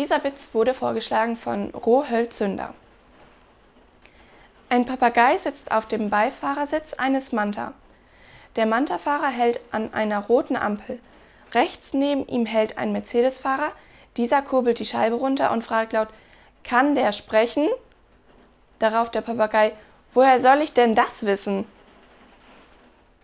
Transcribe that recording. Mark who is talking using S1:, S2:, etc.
S1: Dieser Witz wurde vorgeschlagen von Rohölzünder. Ein Papagei sitzt auf dem Beifahrersitz eines Manta. Der Manta-Fahrer hält an einer roten Ampel. Rechts neben ihm hält ein Mercedes-Fahrer. Dieser kurbelt die Scheibe runter und fragt laut: Kann der sprechen? Darauf der Papagei: Woher soll ich denn das wissen?